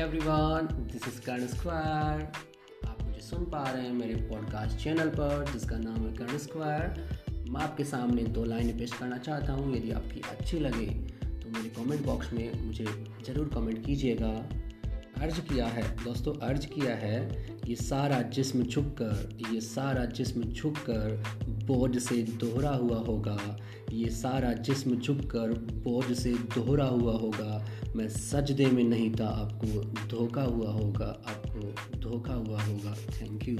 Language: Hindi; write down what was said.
Everyone this is Karn square आप मुझे सुन पा रहे हैं मेरे पॉडकास्ट चैनल पर, जिसका नाम है कर्ण स्क्वायर मैं आपके सामने दो लाइनें पेश करना चाहता हूँ, यदि आपकी अच्छी लगे तो मेरे कमेंट बॉक्स में मुझे ज़रूर कमेंट कीजिएगा। अर्ज़ किया है, दोस्तों, अर्ज़ किया है ये सारा जिस्म झुक कर ये सारा जिस्म झुक कर बोझ से दोहरा हुआ होगा। ये सारा जिस्म झुक कर बोझ से दोहरा हुआ होगा। मैं सजदे में नहीं था। आपको धोखा हुआ होगा, आपको धोखा हुआ होगा। Thank you